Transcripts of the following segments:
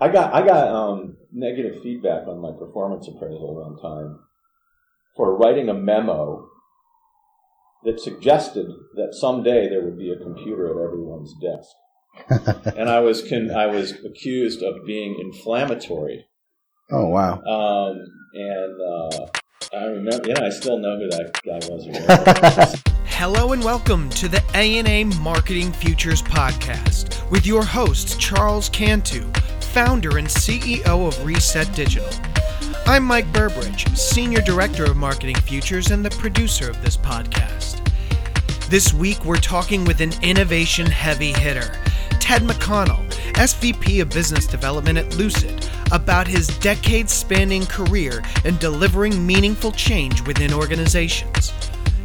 I got I got um, negative feedback on my performance appraisal one time for writing a memo that suggested that someday there would be a computer at everyone's desk. and I was con- I was accused of being inflammatory. Oh wow! Um, and uh, I remember, yeah, I still know who that guy was. Hello and welcome to the A&A Marketing Futures podcast with your host Charles Cantu, founder and CEO of Reset Digital. I'm Mike Burbridge, Senior Director of Marketing Futures and the producer of this podcast. This week, we're talking with an innovation heavy hitter, Ted McConnell, SVP of Business Development at Lucid, about his decade spanning career in delivering meaningful change within organizations.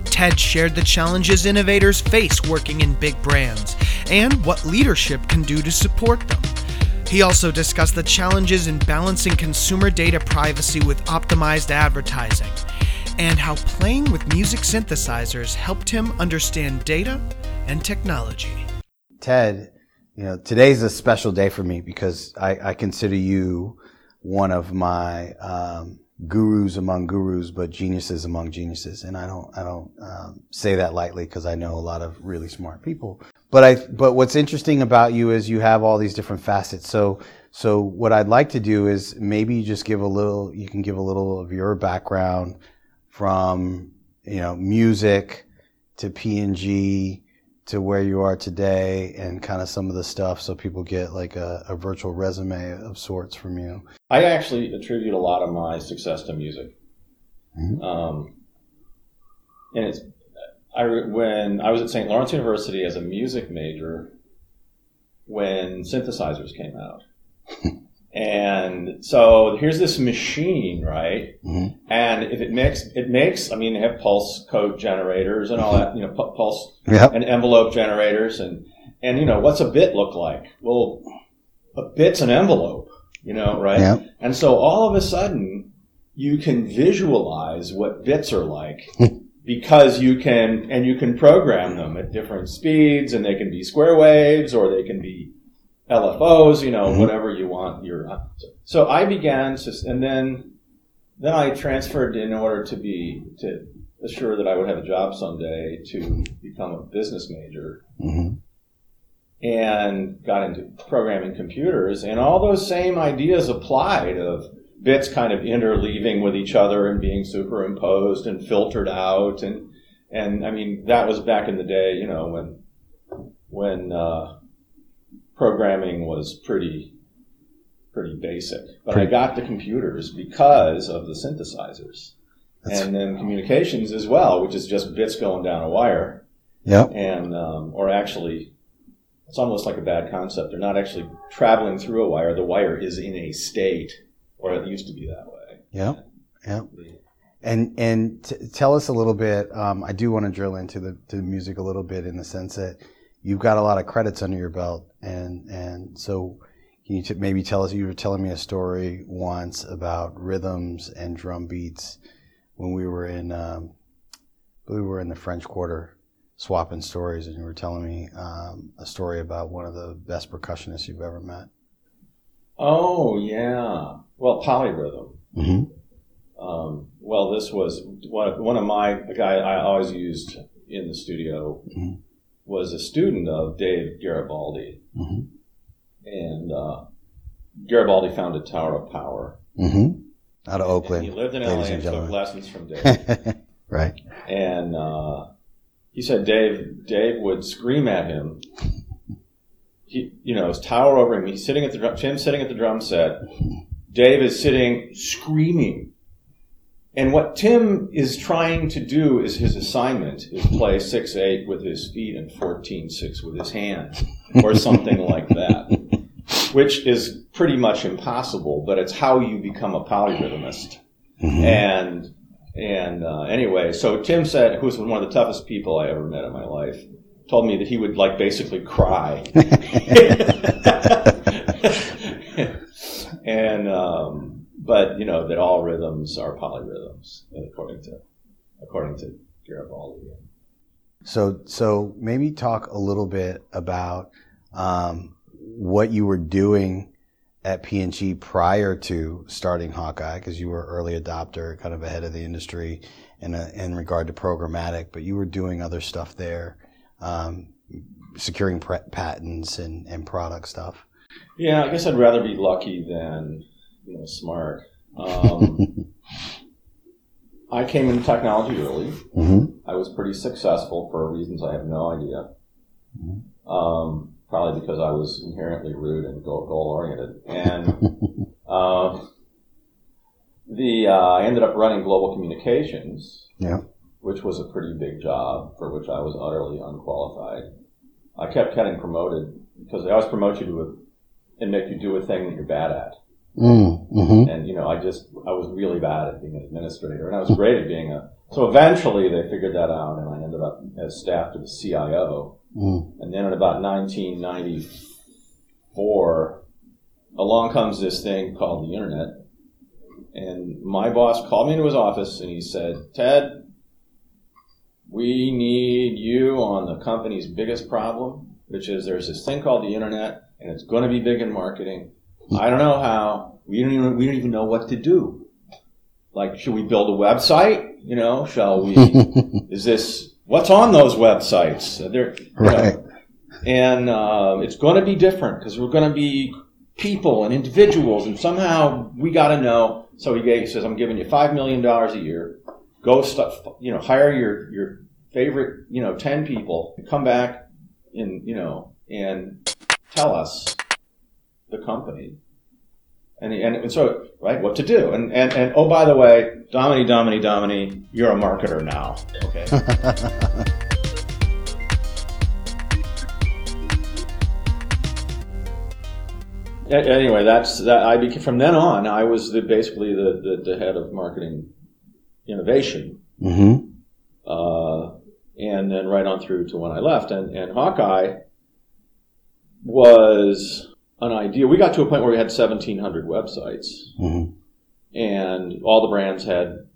Ted shared the challenges innovators face working in big brands and what leadership can do to support them. He also discussed the challenges in balancing consumer data privacy with optimized advertising, and how playing with music synthesizers helped him understand data and technology. Ted, you know, today's a special day for me because I, I consider you one of my um, gurus among gurus, but geniuses among geniuses. And I don't, I don't um, say that lightly because I know a lot of really smart people. But I, but what's interesting about you is you have all these different facets. So, so what I'd like to do is maybe just give a little, you can give a little of your background from, you know, music to P&G to where you are today and kind of some of the stuff so people get like a, a virtual resume of sorts from you. I actually attribute a lot of my success to music. Mm-hmm. Um, and it's I when I was at St. Lawrence University as a music major when synthesizers came out. and so here's this machine, right? Mm-hmm. And if it makes it makes, I mean, they have pulse code generators and all that, you know, pulse yep. and envelope generators, and and you know, what's a bit look like? Well, a bit's an envelope, you know, right? Yep. And so all of a sudden, you can visualize what bits are like. because you can and you can program them at different speeds and they can be square waves or they can be LFOs, you know, mm-hmm. whatever you want. Your so I began to, and then then I transferred in order to be to assure that I would have a job someday to become a business major, mm-hmm. and got into programming computers, and all those same ideas applied of bits kind of interleaving with each other and being superimposed and filtered out and and I mean that was back in the day, you know, when when uh, programming was pretty pretty basic. But pretty. I got the computers because of the synthesizers. That's and then communications as well, which is just bits going down a wire. Yeah. And um, or actually, it's almost like a bad concept. They're not actually traveling through a wire. The wire is in a state or it used to be that way. Yeah, yeah. And and t- tell us a little bit. Um, I do want to drill into the, the music a little bit in the sense that you've got a lot of credits under your belt, and and so can you t- maybe tell us? You were telling me a story once about rhythms and drum beats when we were in um, we were in the French Quarter swapping stories, and you were telling me um, a story about one of the best percussionists you've ever met. Oh yeah, well polyrhythm. Mm-hmm. Um, well, this was one, one of my a guy I always used in the studio mm-hmm. was a student of Dave Garibaldi, mm-hmm. and uh, Garibaldi founded Tower of Power mm-hmm. out of Oakland. And he lived in LA and, took lessons from Dave. right. And uh, he said Dave Dave would scream at him he, you know, his tower over him. He's sitting at the drum, Tim's sitting at the drum set. Dave is sitting screaming. And what Tim is trying to do is his assignment is play 6-8 with his feet and 14-6 with his hands or something like that, which is pretty much impossible, but it's how you become a polyrhythmist. Mm-hmm. And, and, uh, anyway, so Tim said, who was one of the toughest people I ever met in my life, told me that he would like basically cry. and um, but you know that all rhythms are polyrhythms according to according to Garibaldi. So so maybe talk a little bit about um, what you were doing at P&G prior to starting Hawkeye because you were early adopter, kind of ahead of the industry in, a, in regard to programmatic, but you were doing other stuff there, um, securing patents and, and product stuff. Yeah, I guess I'd rather be lucky than you know smart. Um, I came into technology early. Mm-hmm. I was pretty successful for reasons I have no idea. Mm-hmm. Um, probably because I was inherently rude and goal, oriented. And uh, the uh, I ended up running global communications, yeah. which was a pretty big job for which I was utterly unqualified. I kept getting promoted because they always promote you to a, and make you do a thing that you're bad at. Mm, hmm And you know, I just I was really bad at being an administrator, and I was great at being a. So eventually, they figured that out, and I ended up as staff to the CIO. Mm. And then in about 1994, along comes this thing called the internet, and my boss called me into his office, and he said, "Ted, we need you on the company's biggest problem, which is there's this thing called the internet, and it's going to be big in marketing." I don't know how. We don't even we don't even know what to do. Like, should we build a website? You know, shall we? is this what's on those websites? They're, right. Know, and uh, it's going to be different because we're going to be people and individuals, and somehow we got to know. So he, gave, he says, "I'm giving you five million dollars a year. Go stuff. You know, hire your your favorite you know ten people. Come back and you know and tell us the company. And, and, and so, right, what to do. And, and, and, oh, by the way, Domini, Domini, Domini, you're a marketer now. Okay. anyway, that's that. I became from then on. I was the, basically the, the, the, head of marketing innovation, mm-hmm. uh, and then right on through to when I left. And, and Hawkeye was an idea. We got to a point where we had 1,700 websites, mm-hmm. and all the brands had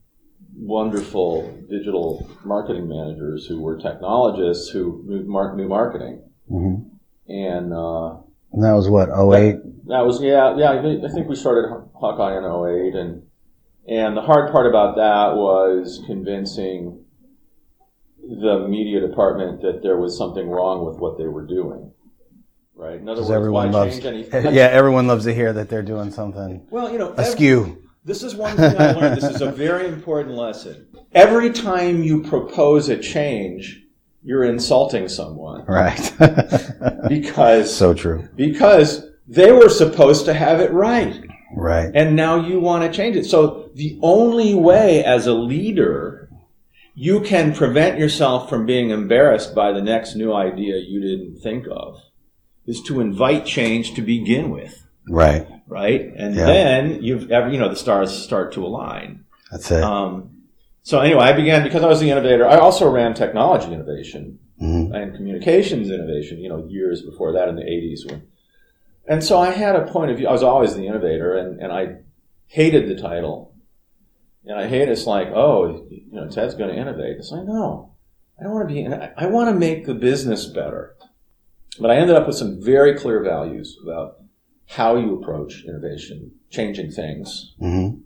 wonderful digital marketing managers who were technologists who knew, mar- knew marketing. Mm-hmm. And, uh, and that was what 08? That, that, was yeah yeah. I think we started Hawkeye in 08 and and the hard part about that was convincing the media department that there was something wrong with what they were doing. Right. In other words, everyone loves, yeah, everyone loves to hear that they're doing something. Well, you know, askew. Every, this is one thing I learned. this is a very important lesson. Every time you propose a change, you're insulting someone. Right. because so true. Because they were supposed to have it right. Right. And now you want to change it. So the only way as a leader you can prevent yourself from being embarrassed by the next new idea you didn't think of is to invite change to begin with. Right. Right. And yeah. then you've ever, you know, the stars start to align. That's it. Um, so anyway, I began because I was the innovator. I also ran technology innovation mm-hmm. and communications innovation, you know, years before that in the 80s. When, and so I had a point of view. I was always the innovator and, and I hated the title. And I hate it's like, oh, you know, Ted's going to innovate. It's like, no, I don't want to be, I want to make the business better. But I ended up with some very clear values about how you approach innovation, changing things. Mm-hmm.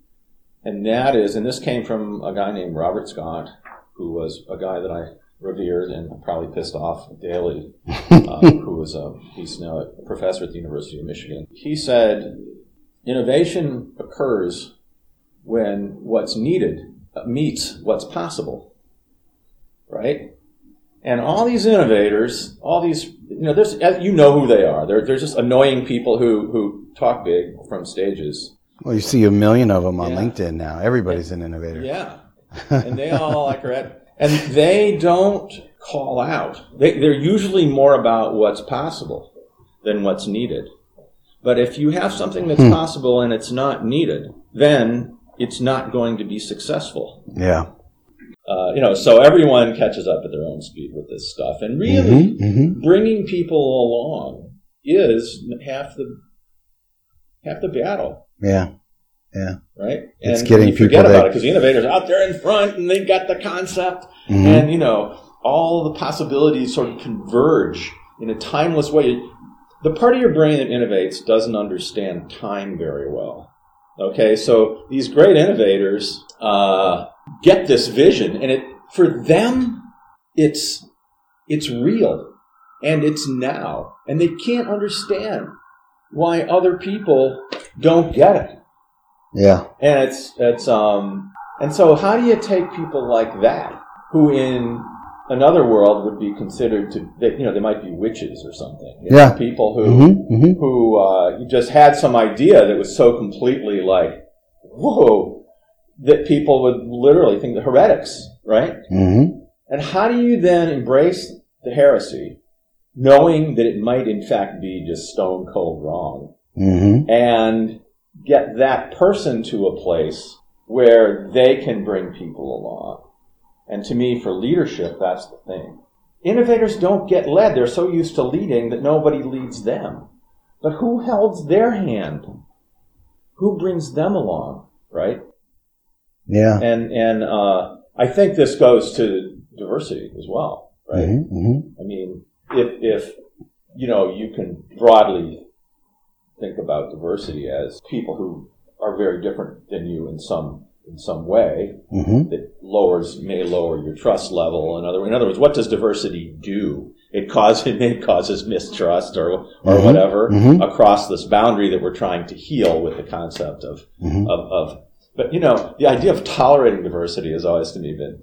And that is, and this came from a guy named Robert Scott, who was a guy that I revered and probably pissed off daily, uh, who was a, he's now a professor at the University of Michigan. He said, innovation occurs when what's needed meets what's possible, right? And all these innovators, all these, you know, there's, you know who they are. They're, they're just annoying people who, who talk big from stages. Well, you see a million of them on yeah. LinkedIn now. Everybody's an innovator. Yeah. and they all like are at, and they don't call out. They, they're usually more about what's possible than what's needed. But if you have something that's hmm. possible and it's not needed, then it's not going to be successful. Yeah. Uh, you know, so everyone catches up at their own speed with this stuff, and really mm-hmm, mm-hmm. bringing people along is half the half the battle. Yeah, yeah, right. It's and getting you forget about it because the innovators out there in front and they've got the concept, mm-hmm. and you know all the possibilities sort of converge in a timeless way. the part of your brain that innovates doesn't understand time very well. Okay, so these great innovators uh, get this vision, and it for them, it's it's real and it's now, and they can't understand why other people don't get it. Yeah. And it's it's um and so how do you take people like that who in another world would be considered to they, you know they might be witches or something you know, Yeah. people who Mm-hmm, mm-hmm. who uh, just had some idea that was so completely like whoa that people would literally think the heretics right Mm-hmm. and how do you then embrace the heresy knowing that it might in fact be just stone cold wrong Mm-hmm. and get that person to a place where they can bring people along. And to me, for leadership, that's the thing. Innovators don't get led. They're so used to leading that nobody leads them. But who holds their hand? Who brings them along, right? Yeah. And and uh, I think this goes to diversity as well, right? Mm-hmm. Mm-hmm. I mean, if, if, you know, you can broadly think about diversity as people who are very different than you in some, in some way Mm-hmm. that lowers, may lower your trust level. In other, in other words, what does diversity do? It causes, it causes mistrust or, or Mhm. whatever Mhm. across this boundary that we're trying to heal with the concept of, Mhm. of, of, but you know, the idea of tolerating diversity has always to me been,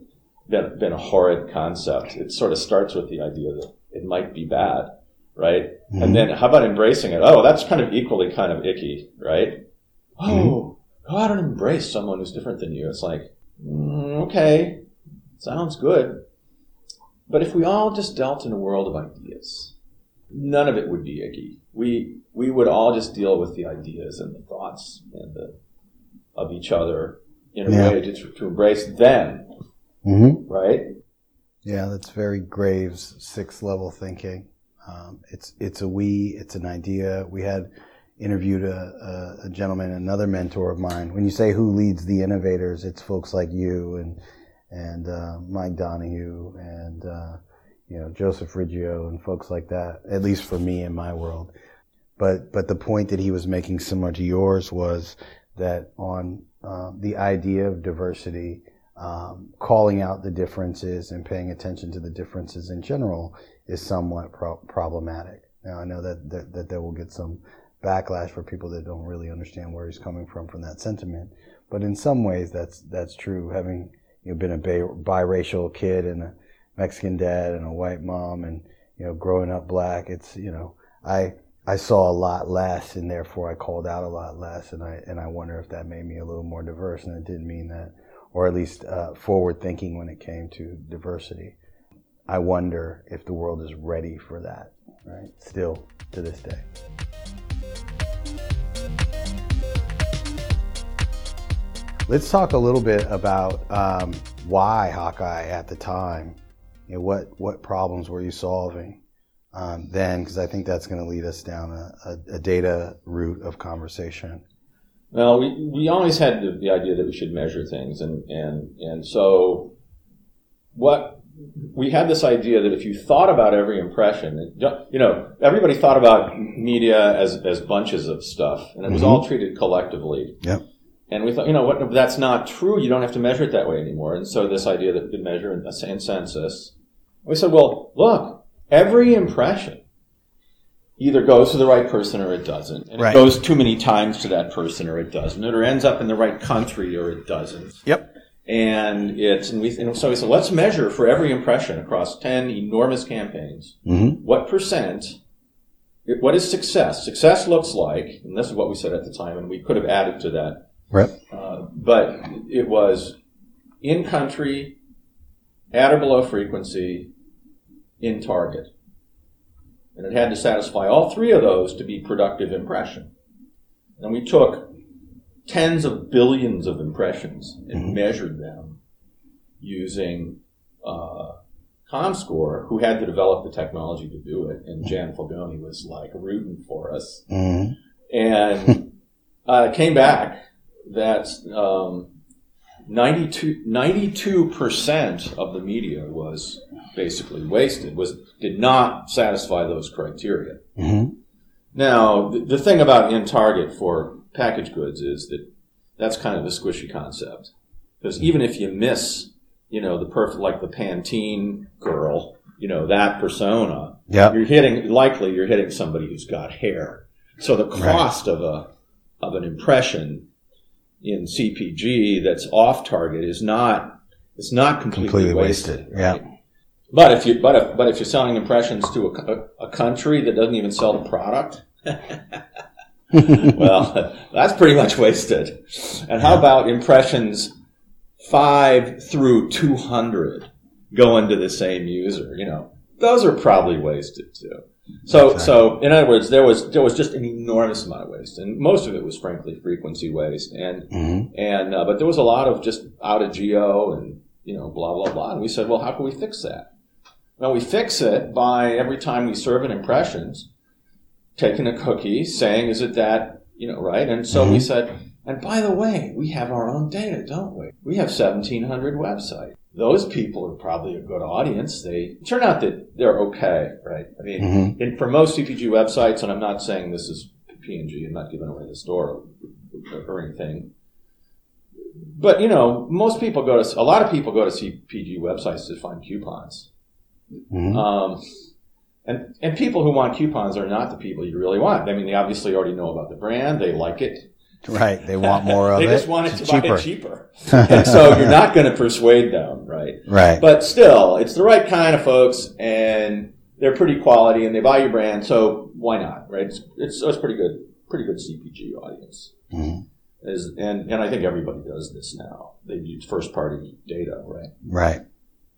been, been a horrid concept. It sort of starts with the idea that it might be bad, right? Mhm. And then how about embracing it? Oh, that's kind of equally kind of icky, right? Oh, go out and embrace someone who's different than you. It's like, mm, okay, sounds good. But if we all just dealt in a world of ideas, none of it would be icky. We we would all just deal with the ideas and the thoughts and the of each other in a Yeah. way to, to embrace them, Mm-hmm. right? Yeah, that's very Graves sixth level thinking. Um, it's it's a we, it's an idea. We had interviewed a, a, a gentleman, another mentor of mine. When you say who leads the innovators, it's folks like you and and uh, Mike Donahue and uh, you know Joseph Riggio and folks like that. At least for me in my world. But but the point that he was making, similar to yours, was that on uh, the idea of diversity um, calling out the differences and paying attention to the differences in general is somewhat pro- problematic. Now I know that, that that there will get some backlash for people that don't really understand where he's coming from from that sentiment, but in some ways that's that's true. Having you know been a bi- biracial kid and a Mexican dad and a white mom, and you know growing up black, it's you know I I saw a lot less, and therefore I called out a lot less, and I and I wonder if that made me a little more diverse, and it didn't mean that or at least uh, forward thinking when it came to diversity. I wonder if the world is ready for that, right? Still to this day. Let's talk a little bit about um, why Hawkeye at the time. You know, what what problems were you solving um, then? Because I think that's going to lead us down a, a, a data route of conversation. Well, we, we always had the, the idea that we should measure things, and, and, and so what we had this idea that if you thought about every impression, you know, everybody thought about media as, as bunches of stuff, and it was Mhm. all treated collectively. Yep. And we thought, you know, what, that's not true. You don't have to measure it that way anymore. And so this idea that we could measure in, in census, we said, well, look, every impression either goes to the right person or it doesn't. And Right. it goes too many times to that person or it doesn't. It or ends up in the right country or it doesn't. Yep. And it's, and we, and so we said, let's measure for every impression across 10 enormous campaigns. Mm-hmm. What percent, what is success? Success looks like, and this is what we said at the time, and we could have added to that Right. uh, but it was in country, at or below frequency, in target. And it had to satisfy all three of those to be productive impression. And we took tens of billions of impressions and Mhm. measured them using uh, ComScore, who had to develop the technology to do it. And Gian Fulgoni was like rooting for us Mm-hmm. and uh, came back that um, 92 percent of the media was basically wasted. Was did not satisfy those criteria. Mm-hmm. Now, the, the thing about in Target for packaged goods is that that's kind of a squishy concept. Because even if you miss, you know, the perfect, like the Pantene girl, you know, that persona, Yep. you're hitting, likely you're hitting somebody who's got hair. So the cost of a, of an impression in CPG that's off target is not, it's not completely, Completely wasted. wasted, yeah. But if you, but if, but if you're selling impressions to a, a country that doesn't even sell the product, well, that's pretty much wasted. And how about impressions five through 200 going to the same user? You know, those are probably wasted too. So, so in other words, there was there was just an enormous amount of waste, and most of it was frankly frequency waste, and Mhm. and uh, but there was a lot of just out of geo and you know blah blah blah. And we said, well, how can we fix that? Well, we fix it by every time we serve an impressions, taking a cookie, saying, is it that, you know, right? And so we said, and by the way, we have our own data, don't we? We have 1,700 websites. Those people are probably a good audience. They turn out that they're okay, right? I mean, Mhm. and for most CPG websites, and I'm not saying this is P&G, I'm not giving away the store or anything. But, you know, most people go to, a lot of people go to CPG websites to find coupons. Mhm. Um, and, and people who want coupons are not the people you really want. I mean, they obviously already know about the brand. They like it. Right. They want more of they it. They just want it to cheaper. buy it cheaper. and so you're not going to persuade them, right? Right. But still, it's the right kind of folks and they're pretty quality and they buy your brand. So why not, right? It's, it's, it's pretty good, pretty good CPG audience. Mhm. Is, and, and I think everybody does this now. They use first party data, right? Right.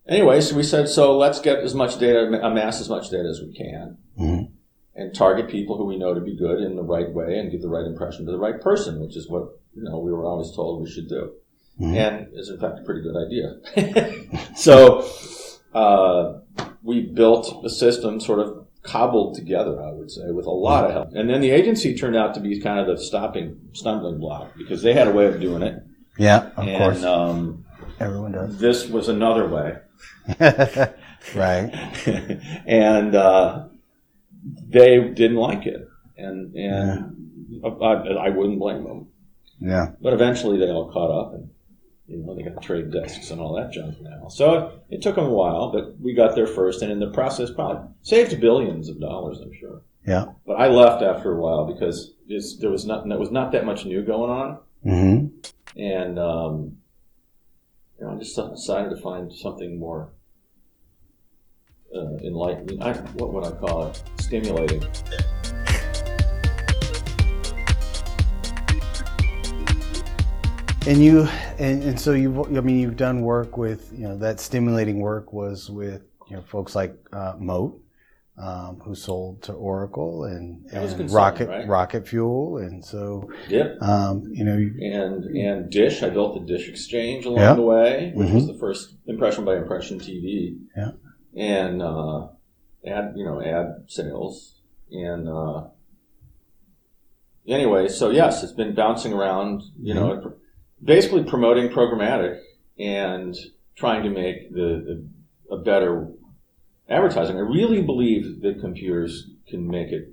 Anyway, so we said, so let's get as much data, amass as much data as we can, Mhm. And target people who we know to be good in the right way, and give the right impression to the right person, which is what you know we were always told we should do, Mhm. and is in fact a pretty good idea. so uh, we built a system, sort of cobbled together, I would say, with a lot of help, and then the agency turned out to be kind of the stopping stumbling block because they had a way of doing it, Yeah. Of and course. um, Everyone does. this was another way. right. and uh, they didn't like it, and and I, I wouldn't blame them. Yeah. But eventually, they all caught up, and you know they got trade desks and all that junk now. So it took them a while, but we got there first, and in the process, probably saved billions of dollars, I'm sure. Yeah. But I left after a while because there was not there was not that much new going on, hmm and um, you know I just decided to find something more. Uh, enlightening. I, what would I call it? Stimulating. And you, and, and so you've, I mean, you've done work with, you know, that stimulating work was with, you know, folks like uh, Moat, um, who sold to Oracle and, and Rocket right? Rocket Fuel, and so, Yep. um, you know, you- and and Dish. I built the Dish Exchange along Yeah. the way, which Mhm. was the first impression by impression TV. Yeah. And uh, ad, you know, ad sales, and uh, anyway, so yes, it's been bouncing around. You know, Mm-hmm. basically promoting programmatic and trying to make the, the a better advertising. I really believe that computers can make it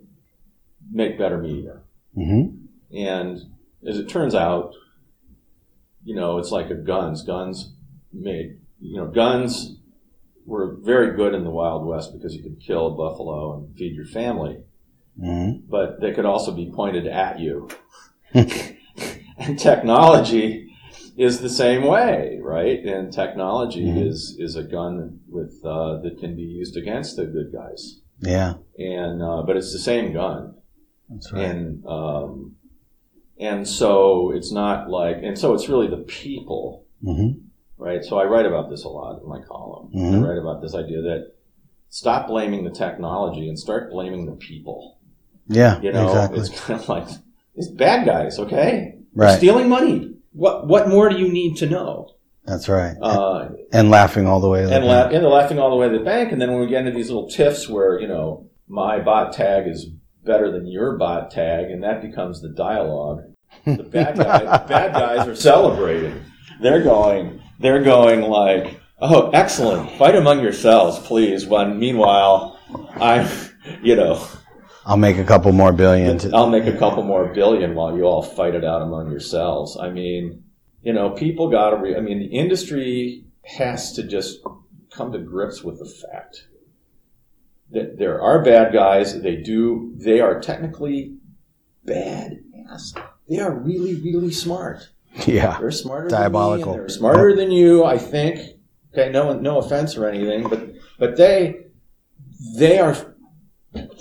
make better media. mhm. And as it turns out, you know, it's like a guns. Guns made, you know, guns were very good in the Wild West because you could kill a buffalo and feed your family, Mhm. but they could also be pointed at you. and technology is the same way, right? And technology Mhm. is is a gun with uh, that can be used against the good guys. yeah, And uh, but it's the same gun. that's right. and um, and so it's not like and so it's really the people hmm right so i write about this a lot in my column Mhm. i write about this idea that stop blaming the technology and start blaming the people Yeah, you know exactly. it's kind of like it's bad guys okay They're Right, stealing money what what more do you need to know that's right. uh, and laughing all the way. to the and, bank. la- and they're laughing all the way to the bank. And then when we get into these little tiffs where, you know, my bot tag is better than your bot tag, and that becomes the dialogue, the bad, guy, the bad guys are celebrating. They're going, they're going like, oh, excellent. Fight among yourselves, please. When meanwhile, I'm, you know, I'll make a couple more billion. To, I'll make a couple more billion while you all fight it out among yourselves. I mean, you know, people got to. Re- I mean, the industry has to just come to grips with the fact that there are bad guys. They do. They are technically bad ass. They are really, really smart. yeah, They're smarter Diabolical. they're smarter than you, I think. Okay, no no offense or anything, but but they they are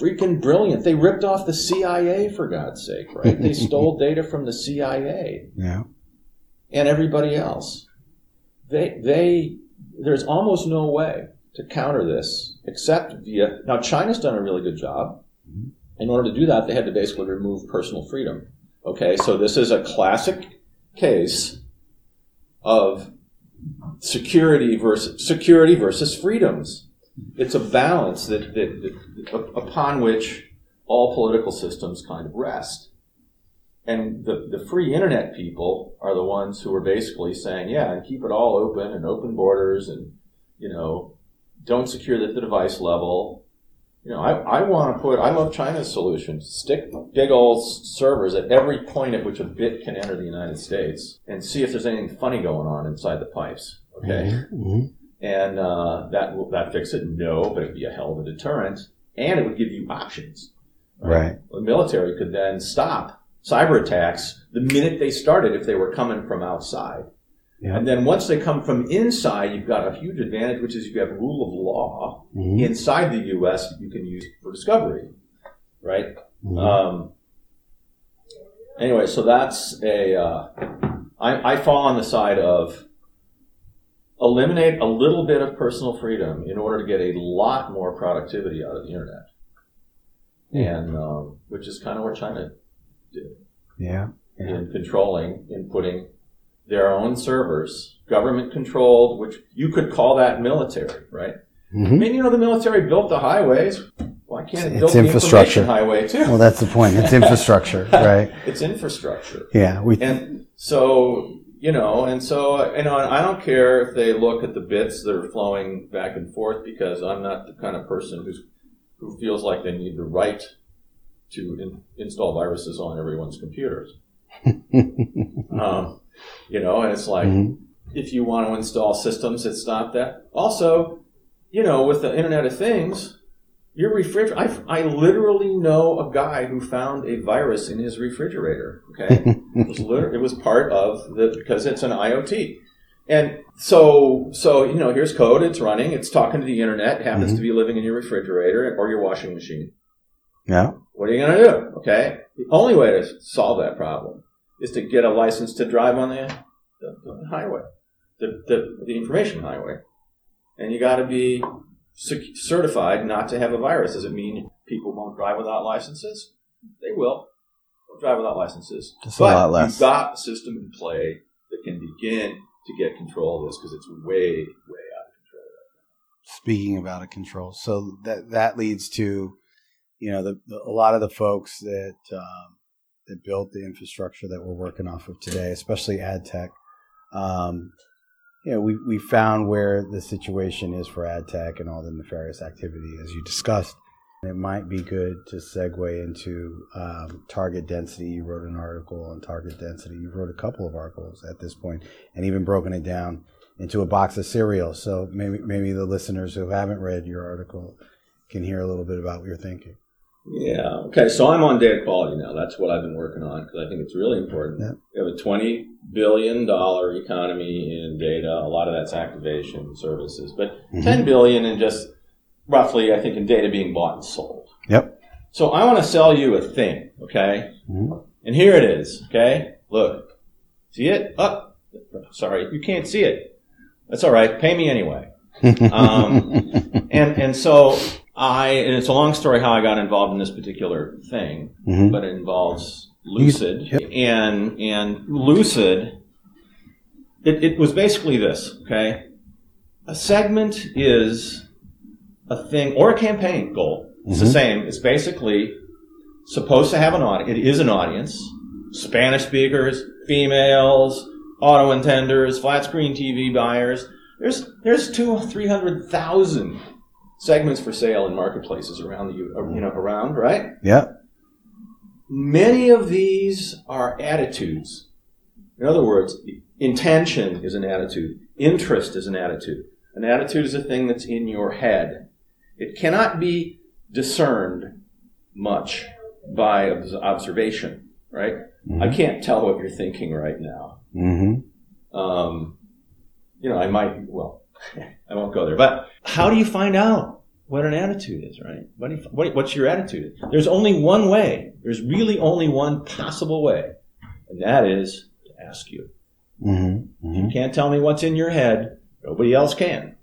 freaking brilliant. They ripped off the CIA for God's sake, right? they stole data from the CIA yeah, and everybody else. They they there's almost no way to counter this except via now China's done a really good job. Mm-hmm. In order to do that, they had to basically remove personal freedom. Okay, so this is a classic case of security versus security versus freedoms. It's a balance that, that, that upon which all political systems kind of rest. And the, the free internet people are the ones who are basically saying, yeah, and keep it all open and open borders and, you know, don't secure at the device level. You know, I, I want to put, I love China's solution. Stick big old servers at every point at which a bit can enter the United States and see if there's anything funny going on inside the pipes. Okay. Mhm. And uh, that will that fix it? No, but it'd be a hell of a deterrent, and it would give you options. Right. The military could then stop cyber attacks the minute they started if they were coming from outside. Yeah. And then once they come from inside, you've got a huge advantage, which is you have rule of law Mhm. inside the U.S. that you can use for discovery, right? Mhm. Um, anyway, so that's a. Uh, I, I fall on the side of eliminate a little bit of personal freedom in order to get a lot more productivity out of the internet, and um, which is kind of what China did yeah. Yeah. in controlling, in putting their own servers, government controlled, which you could call that military, right? I Mhm. mean, you know, the military built the highways. Why can't it It's build the infrastructure. highway too? Well, that's the point. It's infrastructure, right? it's infrastructure. Yeah. We. And so, you know, and so, you know, and I don't care if they look at the bits that are flowing back and forth because I'm not the kind of person who's, who feels like they need the right to in, install viruses on everyone's computers. um, you know, and it's like, Mhm. if you want to install systems that stop that. Also, you know, with the Internet of Things, your refrigerator, I, I literally know a guy who found a virus in his refrigerator. Okay. it was liter- it was part of the, because it's an IoT. And so, so, you know, here's code, it's running, it's talking to the internet, it happens Mhm. to be living in your refrigerator or your washing machine. yeah. What are you going to do? Okay. The only way to solve that problem is to get a license to drive on the, the, the highway, the, the, the information highway. And you got to be cer- certified not to have a virus. Does it mean people won't drive without licenses? They will. They'll drive without licenses. Just a but lot less. You've got a system in play that can begin to get control of this because it's way, way out of control. Speaking about a control, so that that leads to, you know, the, the a lot of the folks that um, that built the infrastructure that we're working off of today, especially ad tech. Um, you know, we we found where the situation is for ad tech and all the nefarious activity, as you discussed. It might be good to segue into um, target density. You wrote an article on target density. You wrote a couple of articles at this point, and even broken it down into a box of cereal. So maybe maybe the listeners who haven't read your article can hear a little bit about what you're thinking. Yeah. Okay. So I'm on data quality now. That's what I've been working on because I think it's really important. Yeah. We have a $20 billion economy in data. A lot of that's activation services, but Mhm. 10 billion in just roughly, I think, in data being bought and sold. Yep. So I want to sell you a thing. Okay. Mhm. And here it is. Okay. Look. See it? Up. sorry. You can't see it. That's all right. Pay me anyway. Um, and and so I and it's a long story how I got involved in this particular thing, Mhm. but it involves Lucid Yep. and and Lucid. It, it was basically this. Okay, a segment is a thing or a campaign goal. It's the Mhm. same. It's basically supposed to have an audience. It is an audience. Spanish speakers, females, auto intenders, flat screen TV buyers. There's there's two three hundred thousand segments for sale in marketplaces around the uh, you know around right. Yeah. Many of these are attitudes. In other words, intention is an attitude. Interest is an attitude. An attitude is a thing that's in your head. It cannot be discerned much by observation, right? I can't tell what you're thinking right now. Mm-hmm. Um, you know, I might, well, I won't go there, but how do you find out what an attitude is, right? What do you, what, what's your attitude? There's only one way. There's really only one possible way, and that is to ask you. Mm-hmm. You can't tell me what's in your head. Nobody else can.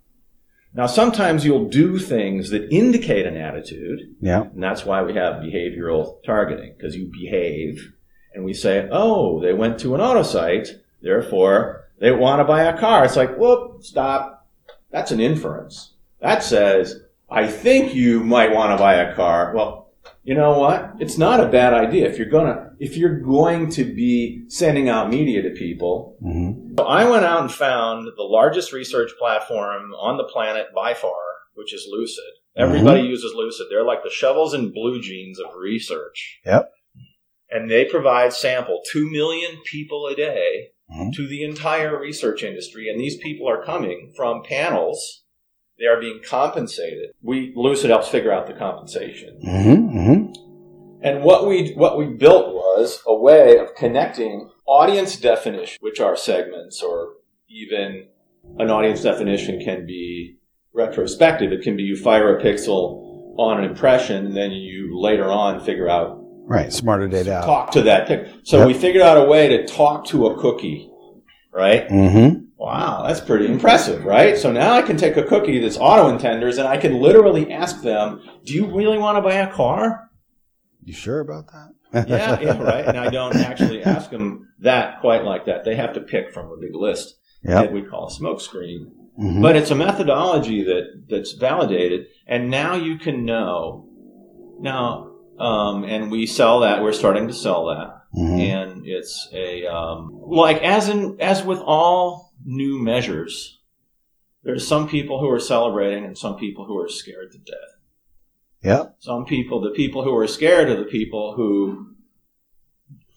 Now, sometimes you'll do things that indicate an attitude, Yeah. and that's why we have behavioral targeting, because you behave and we say, oh, they went to an auto site, therefore they want to buy a car. It's like, whoop, stop. That's an inference. That says, I think you might want to buy a car. Well, you know what? It's not a bad idea if you're gonna if you're going to be sending out media to people. Mm-hmm. So I went out and found the largest research platform on the planet by far, which is Lucid. Everybody uses Lucid. They're like the shovels and blue jeans of research. Yep. And they provide sample 2 million people a day Mhm. to the entire research industry. And these people are coming from panels. They are being compensated. We, Lucid helps figure out the compensation. Mm-hmm. Mm-hmm. And what we what we built was a way of connecting audience definition, which are segments, or even an audience definition can be retrospective. It can be you fire a pixel on an impression, and then you later on figure out Right. Smarter data out. talk to that. So Yep. we figured out a way to talk to a cookie, right? Mm-hmm. Wow, that's pretty impressive, right? So now I can take a cookie that's auto intenders and I can literally ask them, "Do you really want to buy a car?" You sure about that? yeah, yeah, right. And I don't actually ask them that quite like that. They have to pick from a big list Yep. that we call a smoke screen. Mhm. But it's a methodology that that's validated, and now you can know. Now, um, and we sell that. We're starting to sell that, Mhm. and it's a um, like as in as with all new measures. There's some people who are celebrating and some people who are scared to death. Yep. Some people, the people who are scared are the people who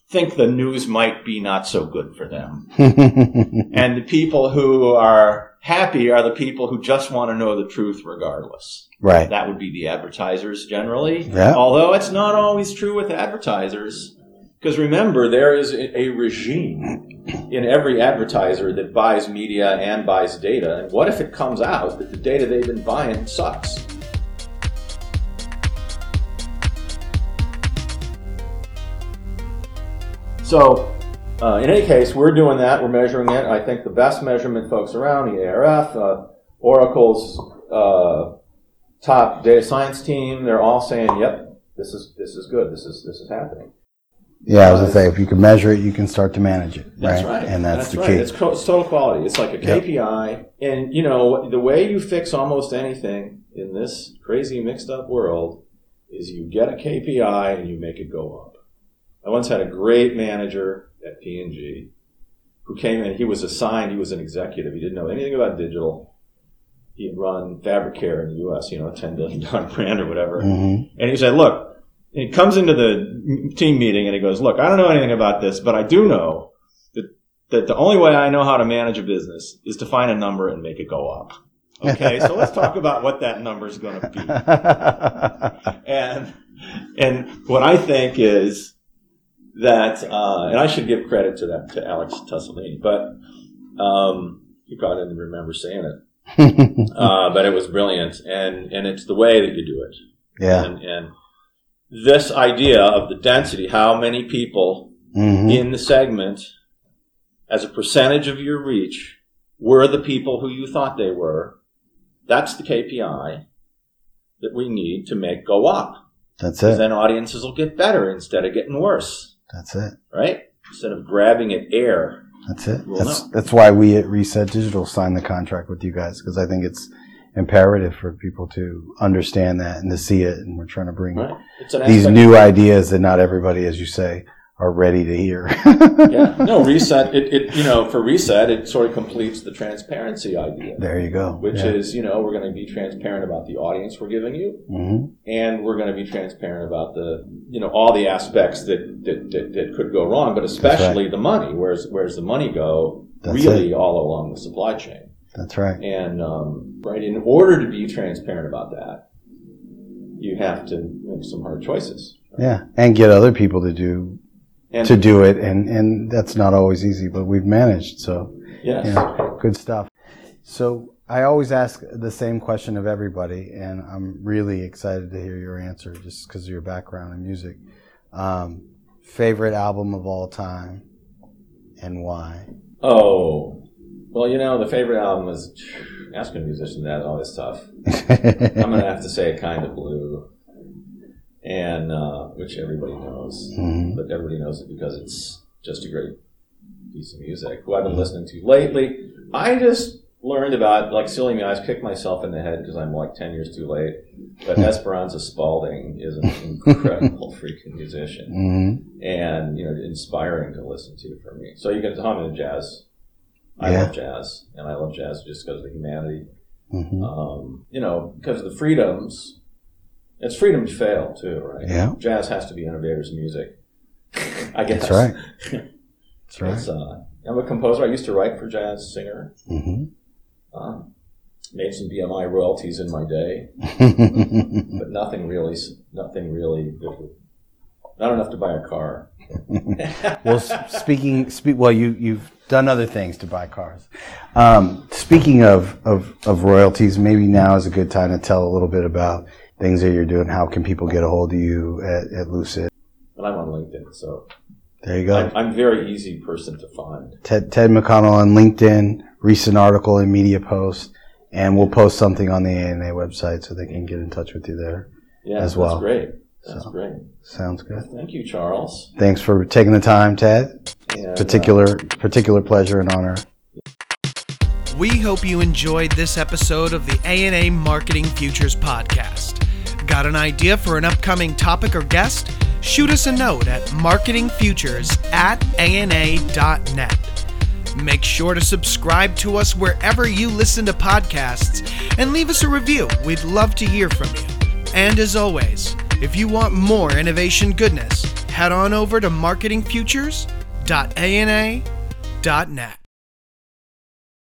think the news might be not so good for them. And the people who are happy are the people who just want to know the truth regardless. right. That would be the advertisers generally. Yeah. Although it's not always true with advertisers. Because remember, there is a a regime in every advertiser that buys media and buys data. And what if it comes out that the data they've been buying sucks? So, uh, in any case, we're doing that. We're measuring it. I think the best measurement folks around, the ARF, uh, Oracle's uh, top data science team, they're all saying, "Yep, this is this is good. This is this is happening." Yeah, I was gonna say, if you can measure it, you can start to manage it. That's right. And that's, the right. key. It's, co- it's total quality. It's like a Yep. KPI. And, you know, the way you fix almost anything in this crazy mixed up world is you get a KPI and you make it go up. I once had a great manager at P&G who came in. He was assigned, he was an executive. He didn't know anything about digital. He had run Fabricare in the U.S., you know, a $10 billion brand or whatever. Mhm. And he said, look, he comes into the team meeting and he goes, look, I don't know anything about this, but I do know that, that the only way I know how to manage a business is to find a number and make it go up. Okay, so let's talk about what that number is going to be. And, and what I think is that, uh, and I should give credit to that, to Alex Tussolini, but, um, he probably didn't remember saying it. Uh, but it was brilliant. And, and it's the way that you do it. yeah. And, and this idea of the density, how many people Mhm. in the segment, as a percentage of your reach, were the people who you thought they were, that's the KPI that we need to make go up. That's it. then audiences will get better instead of getting worse, That's it. right? Instead of grabbing at air. That's it. That's that's why we at Reset Digital signed the contract with you guys because I think it's imperative for people to understand that and to see it. And we're trying to bring Right? These new ideas that not everybody, as you say, are ready to hear. yeah, no reset. It, it you know for reset, it sort of completes the transparency idea. There you go. Which Yeah. is you know we're going to be transparent about the audience we're giving you, Mhm. and we're going to be transparent about the you know all the aspects that that, that, that could go wrong, but especially the money. Where's where's the money go? That's really, all along the supply chain. That's right. And um, right, in order to be transparent about that, you have to make some hard choices. Yeah, and get other people to do And to do it, and and that's not always easy, but we've managed. So yes, yeah, good stuff. So I always ask the same question of everybody, and I'm really excited to hear your answer, just because of your background in music. Um, favorite album of all time, and why? Oh, well, you know, the favorite album is asking a musician that always tough. I'm gonna have to say "Kind of Blue," and uh, which everybody knows, Mhm. but everybody knows it because it's just a great piece of music. Who I've been listening to lately, I just learned about like silly me. I just kicked myself in the head because I'm like ten years too late. But Esperanza Spalding is an incredible freaking musician Mhm. and you know inspiring to listen to for me. So you get to hum in jazz. I Yeah. love jazz, and I love jazz just because of the humanity. Mhm. Um, you know, because of the freedoms. It's freedom to fail too, right? Yeah. Jazz has to be innovators' music. I guess That's right. That's right. Uh, I'm a composer. I used to write for jazz singer. hmm Um, made some BMI royalties in my day, but nothing really. Nothing really. Not enough to buy a car. well, speaking, speak, well, you you've done other things to buy cars. Um, speaking of, of of royalties, maybe now is a good time to tell a little bit about things that you're doing. How can people get a hold of you at, at Lucid? And I'm on LinkedIn, so There you go. I'm, I'm a very easy person to find. Ted, Ted McConnell on LinkedIn, recent article and Media Post, and we'll post something on the ANA website so they can get in touch with you there. Yeah, As well. That's great. That's So. great. Sounds good. Thank you, Charles. Thanks for taking the time, Ted. And, uh, Particular particular pleasure and honor. We hope you enjoyed this episode of the ANA Marketing Futures podcast. Got an idea for an upcoming topic or guest? Shoot us a note at marketingfutures at ana.net. Make sure to subscribe to us wherever you listen to podcasts and leave us a review. We'd love to hear from you. And as always, if you want more innovation goodness, head on over to marketingfutures.ana.net.